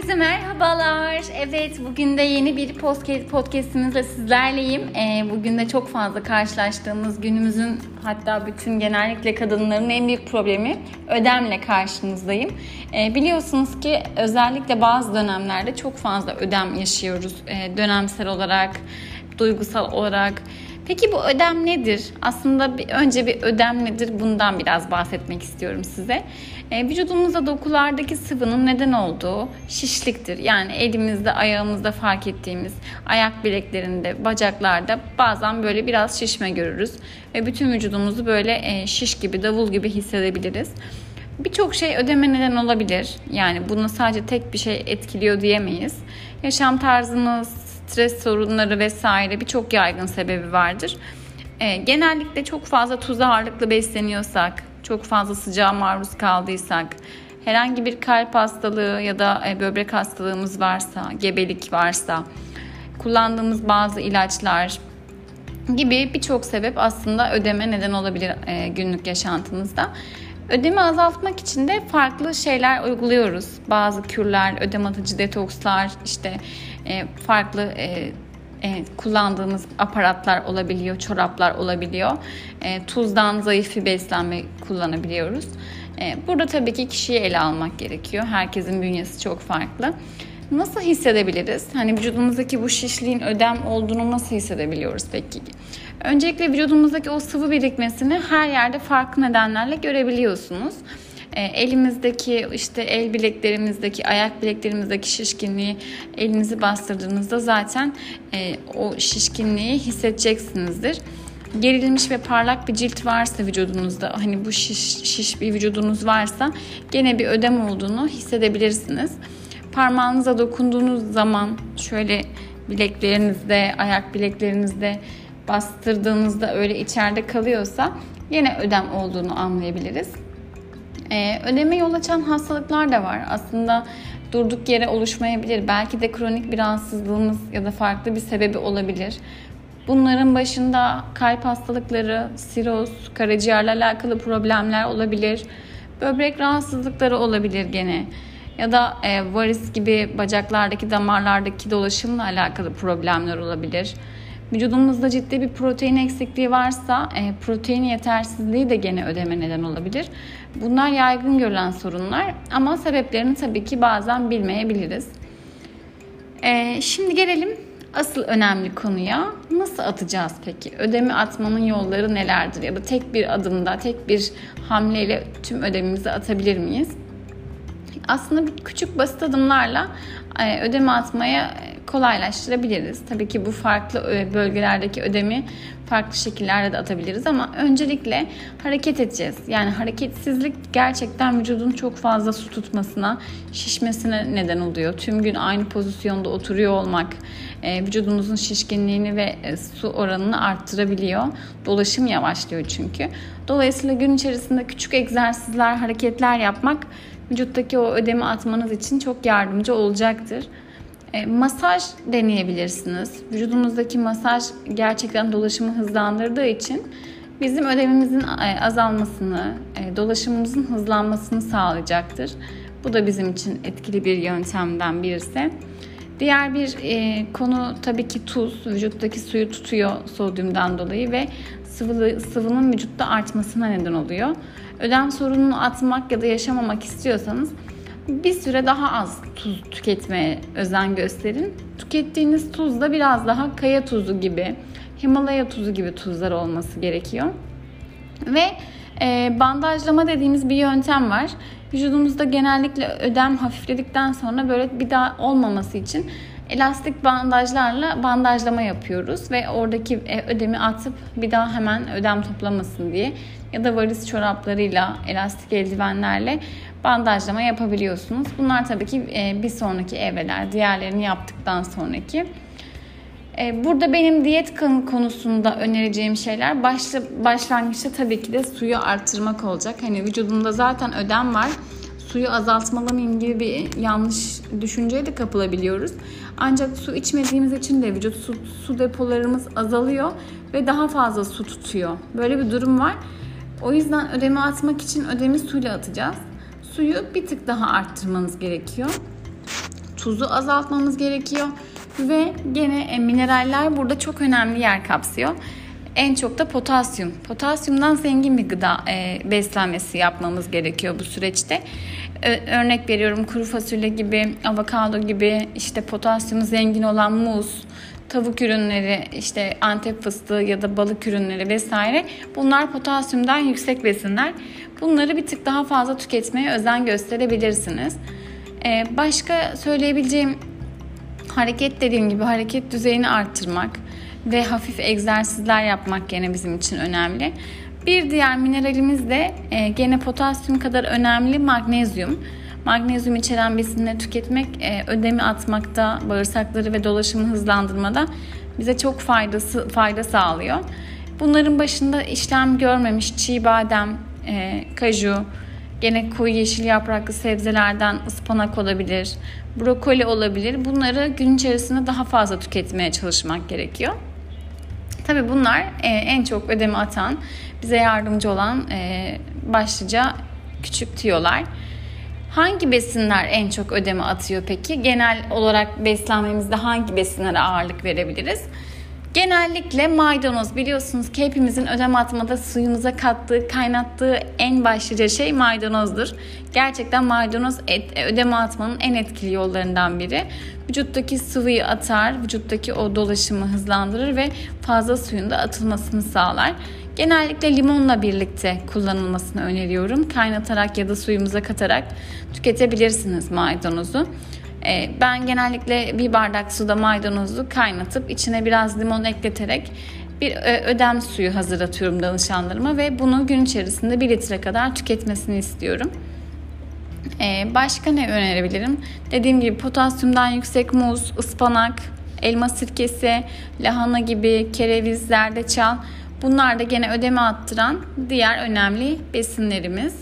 Herkese merhabalar. Evet bugün de yeni bir podcastimizle sizlerleyim. Ee, bugün de çok fazla karşılaştığımız günümüzün hatta bütün genellikle kadınların en büyük problemi ödemle karşınızdayım. Ee, biliyorsunuz ki özellikle bazı dönemlerde çok fazla ödem yaşıyoruz. Ee, dönemsel olarak, duygusal olarak Peki bu ödem nedir? Aslında bir, önce bir ödem nedir? Bundan biraz bahsetmek istiyorum size. E, vücudumuzda dokulardaki sıvının neden olduğu şişliktir. Yani elimizde, ayağımızda fark ettiğimiz ayak bileklerinde, bacaklarda bazen böyle biraz şişme görürüz. Ve bütün vücudumuzu böyle e, şiş gibi, davul gibi hissedebiliriz. Birçok şey ödeme neden olabilir. Yani bunu sadece tek bir şey etkiliyor diyemeyiz. Yaşam tarzımız, stres sorunları vesaire birçok yaygın sebebi vardır. E, genellikle çok fazla tuz ağırlıklı besleniyorsak, çok fazla sıcağa maruz kaldıysak, herhangi bir kalp hastalığı ya da e, böbrek hastalığımız varsa, gebelik varsa, kullandığımız bazı ilaçlar gibi birçok sebep aslında ödeme neden olabilir e, günlük yaşantımızda. Ödemi azaltmak için de farklı şeyler uyguluyoruz. Bazı kürler, ödem atıcı detokslar, işte e, farklı e, e, kullandığımız aparatlar olabiliyor, çoraplar olabiliyor. E, tuzdan zayıf bir beslenme kullanabiliyoruz. Burada tabii ki kişiyi ele almak gerekiyor. Herkesin bünyesi çok farklı. Nasıl hissedebiliriz? Hani vücudumuzdaki bu şişliğin ödem olduğunu nasıl hissedebiliyoruz peki? Öncelikle vücudumuzdaki o sıvı birikmesini her yerde farklı nedenlerle görebiliyorsunuz. E, elimizdeki işte el bileklerimizdeki, ayak bileklerimizdeki şişkinliği elinizi bastırdığınızda zaten e, o şişkinliği hissedeceksinizdir. Gerilmiş ve parlak bir cilt varsa vücudunuzda hani bu şiş, şiş bir vücudunuz varsa gene bir ödem olduğunu hissedebilirsiniz. Parmağınıza dokunduğunuz zaman şöyle bileklerinizde, ayak bileklerinizde bastırdığınızda öyle içeride kalıyorsa yine ödem olduğunu anlayabiliriz. Ee, ödeme yol açan hastalıklar da var. Aslında durduk yere oluşmayabilir. Belki de kronik bir rahatsızlığımız ya da farklı bir sebebi olabilir. Bunların başında kalp hastalıkları, siroz, karaciğerle alakalı problemler olabilir. Böbrek rahatsızlıkları olabilir gene. Ya da e, varis gibi bacaklardaki damarlardaki dolaşımla alakalı problemler olabilir. Vücudumuzda ciddi bir protein eksikliği varsa e, protein yetersizliği de gene ödeme neden olabilir. Bunlar yaygın görülen sorunlar ama sebeplerini tabii ki bazen bilmeyebiliriz. E, şimdi gelelim asıl önemli konuya. Nasıl atacağız peki? Ödemi atmanın yolları nelerdir? Ya da tek bir adımda, tek bir hamleyle tüm ödemimizi atabilir miyiz? Aslında küçük basit adımlarla e, ödeme atmaya kolaylaştırabiliriz. Tabii ki bu farklı e, bölgelerdeki ödemi farklı şekillerde de atabiliriz ama öncelikle hareket edeceğiz. Yani hareketsizlik gerçekten vücudun çok fazla su tutmasına, şişmesine neden oluyor. Tüm gün aynı pozisyonda oturuyor olmak e, vücudumuzun şişkinliğini ve e, su oranını arttırabiliyor. Dolaşım yavaşlıyor çünkü. Dolayısıyla gün içerisinde küçük egzersizler, hareketler yapmak vücuttaki o ödemi atmanız için çok yardımcı olacaktır. E, masaj deneyebilirsiniz. Vücudumuzdaki masaj gerçekten dolaşımı hızlandırdığı için bizim ödemimizin e, azalmasını, e, dolaşımımızın hızlanmasını sağlayacaktır. Bu da bizim için etkili bir yöntemden birisi. Diğer bir e, konu tabii ki tuz. Vücuttaki suyu tutuyor sodyumdan dolayı ve sıvı, sıvının vücutta artmasına neden oluyor. Ödem sorununu atmak ya da yaşamamak istiyorsanız bir süre daha az tuz tüketmeye özen gösterin. Tükettiğiniz tuz da biraz daha kaya tuzu gibi, Himalaya tuzu gibi tuzlar olması gerekiyor. Ve e, bandajlama dediğimiz bir yöntem var. Vücudumuzda genellikle ödem hafifledikten sonra böyle bir daha olmaması için elastik bandajlarla bandajlama yapıyoruz ve oradaki e, ödemi atıp bir daha hemen ödem toplamasın diye ya da varis çoraplarıyla, elastik eldivenlerle bandajlama yapabiliyorsunuz. Bunlar tabii ki e, bir sonraki evreler, diğerlerini yaptıktan sonraki. E, burada benim diyet konusunda önereceğim şeyler başla, başlangıçta tabii ki de suyu arttırmak olacak. Hani vücudumda zaten ödem var. Suyu azaltmalı mıyım gibi bir yanlış düşünceye de kapılabiliyoruz. Ancak su içmediğimiz için de vücut su, su depolarımız azalıyor ve daha fazla su tutuyor. Böyle bir durum var. O yüzden ödemi atmak için ödemi suyla atacağız suyu bir tık daha arttırmanız gerekiyor. tuzu azaltmamız gerekiyor. Ve gene e, mineraller burada çok önemli yer kapsıyor. En çok da potasyum. Potasyumdan zengin bir gıda e, beslenmesi yapmamız gerekiyor bu süreçte. E, örnek veriyorum kuru fasulye gibi, avokado gibi işte potasyumu zengin olan muz, tavuk ürünleri, işte antep fıstığı ya da balık ürünleri vesaire bunlar potasyumdan yüksek besinler. Bunları bir tık daha fazla tüketmeye özen gösterebilirsiniz. Ee, başka söyleyebileceğim hareket dediğim gibi hareket düzeyini arttırmak ve hafif egzersizler yapmak gene bizim için önemli. Bir diğer mineralimiz de e, gene potasyum kadar önemli magnezyum. Magnezyum içeren besinleri tüketmek e, ödemi atmakta, bağırsakları ve dolaşımı hızlandırmada bize çok faydası fayda sağlıyor. Bunların başında işlem görmemiş çiğ badem, e, kaju, gene koyu yeşil yapraklı sebzelerden ıspanak olabilir, brokoli olabilir. Bunları gün içerisinde daha fazla tüketmeye çalışmak gerekiyor. Tabii bunlar e, en çok ödemi atan, bize yardımcı olan başlıca küçük tiyolar. Hangi besinler en çok ödeme atıyor peki? Genel olarak beslenmemizde hangi besinlere ağırlık verebiliriz? Genellikle maydanoz biliyorsunuz ki hepimizin ödem atmada suyumuza kattığı, kaynattığı en başlıca şey maydanozdur. Gerçekten maydanoz et, ödeme atmanın en etkili yollarından biri. Vücuttaki sıvıyı atar, vücuttaki o dolaşımı hızlandırır ve fazla suyun da atılmasını sağlar. Genellikle limonla birlikte kullanılmasını öneriyorum. Kaynatarak ya da suyumuza katarak tüketebilirsiniz maydanozu. Ee, ben genellikle bir bardak suda maydanozu kaynatıp içine biraz limon ekleterek bir e, ödem suyu hazırlatıyorum danışanlarıma ve bunu gün içerisinde 1 litre kadar tüketmesini istiyorum. Ee, başka ne önerebilirim? Dediğim gibi potasyumdan yüksek muz, ıspanak, elma sirkesi, lahana gibi, kereviz, zerdeçal bunlar da gene ödeme attıran diğer önemli besinlerimiz.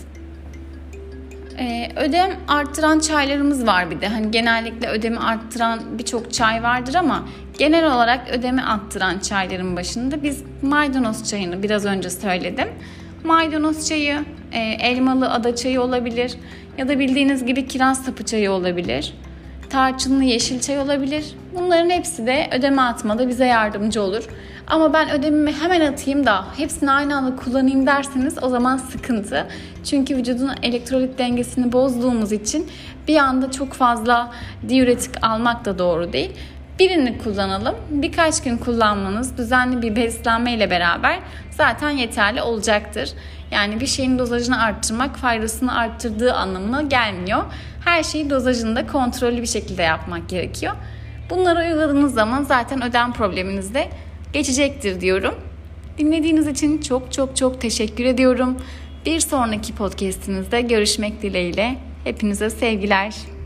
Ee, ödem arttıran çaylarımız var bir de. Hani genellikle ödemi arttıran birçok çay vardır ama genel olarak ödemi arttıran çayların başında biz maydanoz çayını biraz önce söyledim. Maydanoz çayı, e, elmalı ada çayı olabilir ya da bildiğiniz gibi kiraz sapı çayı olabilir. Tarçınlı yeşil çay olabilir. Bunların hepsi de ödeme atmada bize yardımcı olur. Ama ben ödemimi hemen atayım da hepsini aynı anda kullanayım derseniz o zaman sıkıntı. Çünkü vücudun elektrolit dengesini bozduğumuz için bir anda çok fazla diüretik almak da doğru değil. Birini kullanalım. Birkaç gün kullanmanız düzenli bir beslenme ile beraber zaten yeterli olacaktır. Yani bir şeyin dozajını arttırmak faydasını arttırdığı anlamına gelmiyor. Her şeyi dozajında kontrollü bir şekilde yapmak gerekiyor. Bunları uyguladığınız zaman zaten ödem probleminiz de geçecektir diyorum. Dinlediğiniz için çok çok çok teşekkür ediyorum. Bir sonraki podcast'imizde görüşmek dileğiyle. Hepinize sevgiler.